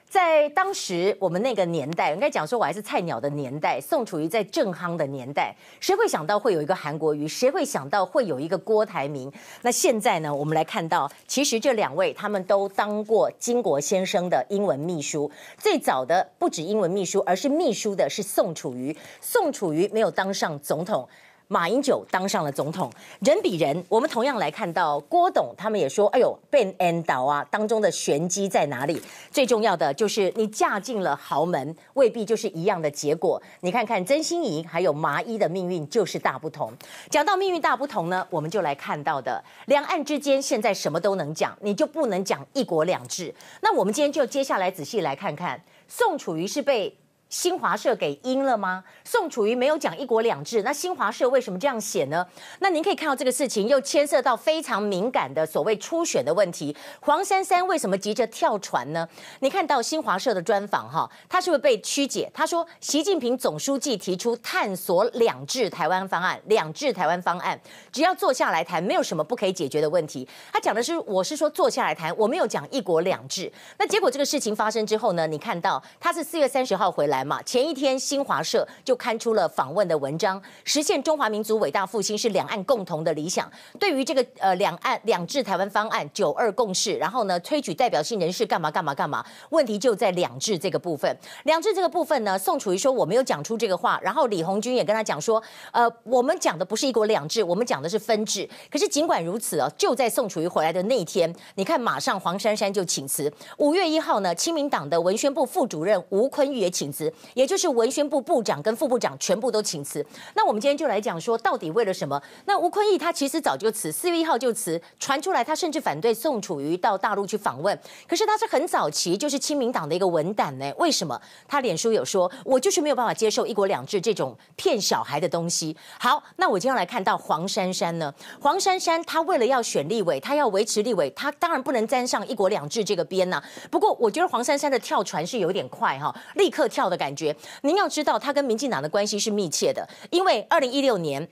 在当时我们那个年代，应该讲说我还是菜鸟的年代，宋楚瑜在正夯的年代，谁会想到会有一个韩国瑜？谁会想到会有一个郭台铭？那现在呢？我们来看到，其实这两位他们都当过金国先生的英文秘书。最早的不止英文秘书，而是秘书的是宋楚瑜。宋楚瑜没有当上总统。马英九当上了总统，人比人，我们同样来看到郭董，他们也说：“哎呦，被 N 岛啊，当中的玄机在哪里？最重要的就是你嫁进了豪门，未必就是一样的结果。你看看曾心怡还有麻衣的命运就是大不同。讲到命运大不同呢，我们就来看到的两岸之间现在什么都能讲，你就不能讲一国两制。那我们今天就接下来仔细来看看，宋楚瑜是被。新华社给阴了吗？宋楚瑜没有讲一国两制，那新华社为什么这样写呢？那您可以看到这个事情又牵涉到非常敏感的所谓初选的问题。黄珊珊为什么急着跳船呢？你看到新华社的专访哈，他是不是被曲解？他说习近平总书记提出探索两制台湾方案，两制台湾方案只要坐下来谈，没有什么不可以解决的问题。他讲的是，我是说坐下来谈，我没有讲一国两制。那结果这个事情发生之后呢？你看到他是四月三十号回来。嘛，前一天新华社就刊出了访问的文章，实现中华民族伟大复兴是两岸共同的理想。对于这个呃两岸两制台湾方案九二共识，然后呢推举代表性人士干嘛干嘛干嘛，问题就在两制这个部分。两制这个部分呢，宋楚瑜说我没有讲出这个话，然后李鸿钧也跟他讲说，呃，我们讲的不是一国两制，我们讲的是分治。可是尽管如此哦，就在宋楚瑜回来的那一天，你看马上黄珊珊就请辞。五月一号呢，亲民党的文宣部副主任吴昆玉也请辞。也就是文宣部部长跟副部长全部都请辞。那我们今天就来讲说，到底为了什么？那吴昆义他其实早就辞，四月一号就辞，传出来他甚至反对宋楚瑜到大陆去访问。可是他是很早期就是亲民党的一个文胆呢？为什么？他脸书有说，我就是没有办法接受一国两制这种骗小孩的东西。好，那我今天来看到黄珊珊呢？黄珊珊她为了要选立委，她要维持立委，她当然不能沾上一国两制这个边呐。不过我觉得黄珊珊的跳船是有点快哈，立刻跳的感觉。您要知道，他跟民进党的关系是密切的，因为二零一六年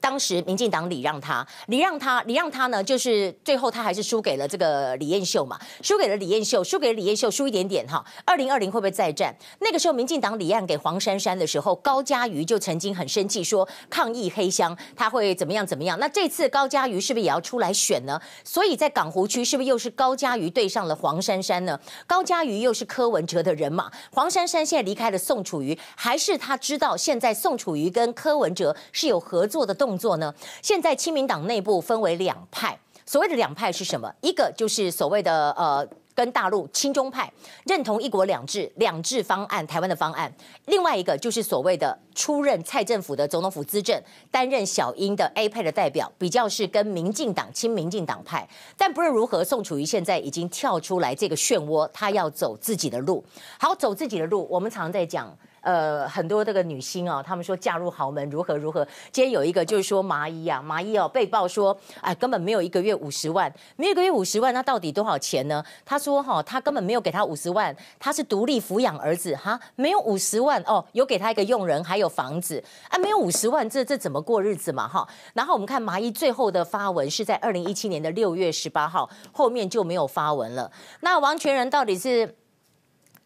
当时民进党礼让他，礼让他，礼让他呢，就是最后他还是输给了这个李彦秀嘛，输给了李彦秀，输给了李彦秀，输一点点哈。二零二零会不会再战？那个时候民进党礼让给黄珊珊的时候，高嘉瑜就曾经很生气说抗议黑箱，他会怎么样怎么样？那这次高嘉瑜是不是也要出来选呢？所以在港湖区是不是又是高嘉瑜对上了黄珊珊呢？高嘉瑜又是柯文哲的人马，黄珊珊现在离开了宋楚瑜，还是他知道现在宋楚瑜跟柯文哲是有合作的动作呢？现在亲民党内部分为两派，所谓的两派是什么？一个就是所谓的呃，跟大陆亲中派认同一国两制、两制方案、台湾的方案；另外一个就是所谓的出任蔡政府的总统府资政，担任小英的 A 派的代表，比较是跟民进党亲民进党派。但不论如何，宋楚瑜现在已经跳出来这个漩涡，他要走自己的路。好，走自己的路，我们常常在讲。呃，很多这个女星啊，他们说嫁入豪门如何如何。今天有一个就是说麻衣啊，麻衣哦被爆说，哎，根本没有一个月五十万，没有一个月五十万，那到底多少钱呢？他说哈、哦，他根本没有给他五十万，他是独立抚养儿子哈，没有五十万哦，有给他一个佣人，还有房子啊，没有五十万，这这怎么过日子嘛哈？然后我们看麻衣最后的发文是在二零一七年的六月十八号，后面就没有发文了。那王全仁到底是？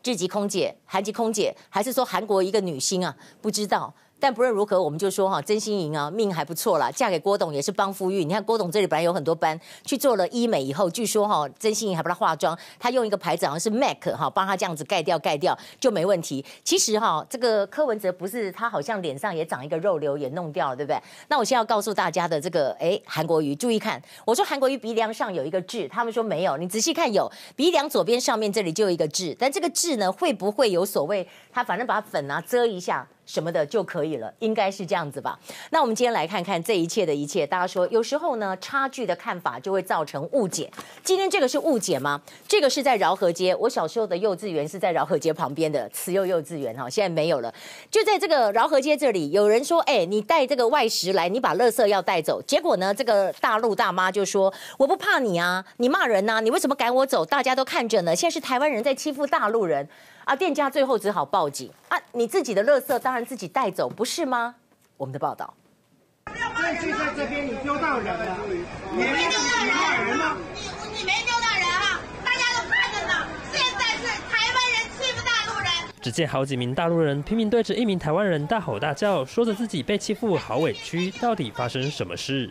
日籍空姐、韩籍空姐，还是说韩国一个女星啊？不知道。但不论如何，我们就说哈，曾心怡啊，命还不错啦，嫁给郭董也是帮夫运。你看郭董这里本来有很多班，去做了医美以后，据说哈，曾心怡还帮他化妆，他用一个牌子好像是 MAC 哈，帮他这样子盖掉盖掉就没问题。其实哈，这个柯文哲不是他好像脸上也长一个肉瘤也弄掉了，对不对？那我先要告诉大家的这个，哎，韩国瑜注意看，我说韩国瑜鼻梁上有一个痣，他们说没有，你仔细看有鼻梁左边上面这里就有一个痣，但这个痣呢会不会有所谓？他反正把粉啊遮一下。什么的就可以了，应该是这样子吧。那我们今天来看看这一切的一切。大家说，有时候呢，差距的看法就会造成误解。今天这个是误解吗？这个是在饶河街，我小时候的幼稚园是在饶河街旁边的慈幼幼稚园哈，现在没有了。就在这个饶河街这里，有人说，哎，你带这个外食来，你把垃圾要带走。结果呢，这个大陆大妈就说，我不怕你啊，你骂人呐，你为什么赶我走？大家都看着呢。现在是台湾人在欺负大陆人。啊！店家最后只好报警啊！你自己的垃圾当然自己带走，不是吗？我们的报道。证据在这边，你丢到人了，你没丢到人吗？你你没丢到人啊！大家都看着呢。现在是台湾人欺负大陆人。只见好几名大陆人拼命对着一名台湾人大吼大叫，说着自己被欺负好委屈。到底发生什么事？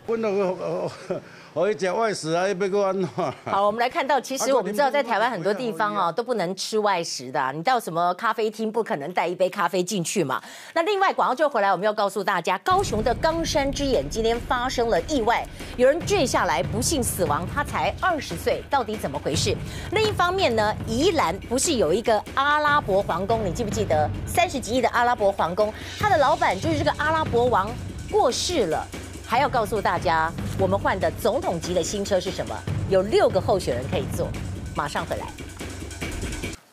可以讲外食啊，别个安好，我们来看到，其实我们知道，在台湾很多地方啊，都不能吃外食的。你到什么咖啡厅，不可能带一杯咖啡进去嘛。那另外，广告就回来，我们要告诉大家，高雄的冈山之眼今天发生了意外，有人坠下来不幸死亡，他才二十岁，到底怎么回事？另一方面呢，宜兰不是有一个阿拉伯皇宫，你记不记得三十几亿的阿拉伯皇宫，他的老板就是这个阿拉伯王过世了。还要告诉大家，我们换的总统级的新车是什么？有六个候选人可以坐。马上回来。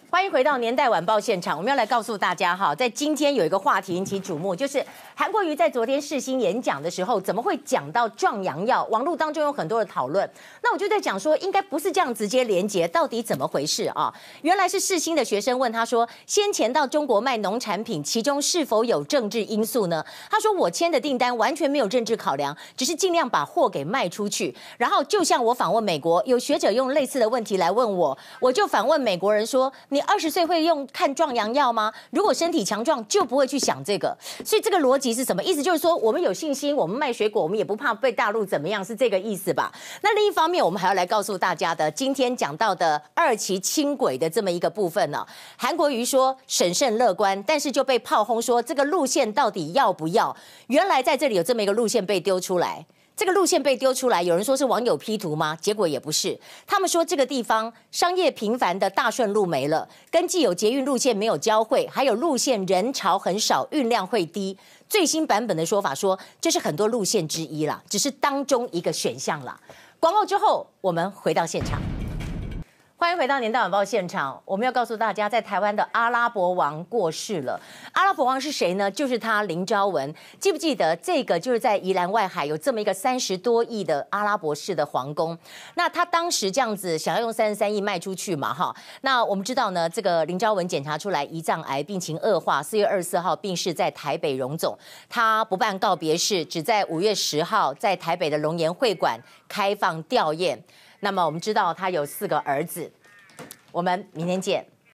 欢迎回到年代晚报现场，我们要来告诉大家哈，在今天有一个话题引起瞩目，就是韩国瑜在昨天世新演讲的时候，怎么会讲到壮阳药？网络当中有很多的讨论，那我就在讲说，应该不是这样直接连结，到底怎么回事啊？原来是世新的学生问他说，先前到中国卖农产品，其中是否有政治因素呢？他说我签的订单完全没有政治考量，只是尽量把货给卖出去。然后就像我访问美国，有学者用类似的问题来问我，我就反问美国人说，你。二十岁会用看壮阳药吗？如果身体强壮，就不会去想这个。所以这个逻辑是什么意思？就是说，我们有信心，我们卖水果，我们也不怕被大陆怎么样，是这个意思吧？那另一方面，我们还要来告诉大家的，今天讲到的二期轻轨的这么一个部分呢，韩国瑜说审慎乐观，但是就被炮轰说这个路线到底要不要？原来在这里有这么一个路线被丢出来。这个路线被丢出来，有人说是网友 P 图吗？结果也不是，他们说这个地方商业频繁的大顺路没了，跟既有捷运路线没有交汇，还有路线人潮很少，运量会低。最新版本的说法说这是很多路线之一了，只是当中一个选项了。广告之后，我们回到现场。欢迎回到《年代晚报》现场。我们要告诉大家，在台湾的阿拉伯王过世了。阿拉伯王是谁呢？就是他林昭文。记不记得这个？就是在宜兰外海有这么一个三十多亿的阿拉伯式的皇宫。那他当时这样子想要用三十三亿卖出去嘛？哈。那我们知道呢，这个林昭文检查出来胰脏癌，病情恶化，四月二十四号病逝在台北荣总。他不办告别式，只在五月十号在台北的龙岩会馆开放吊唁。那么我们知道他有四个儿子，我们明天见。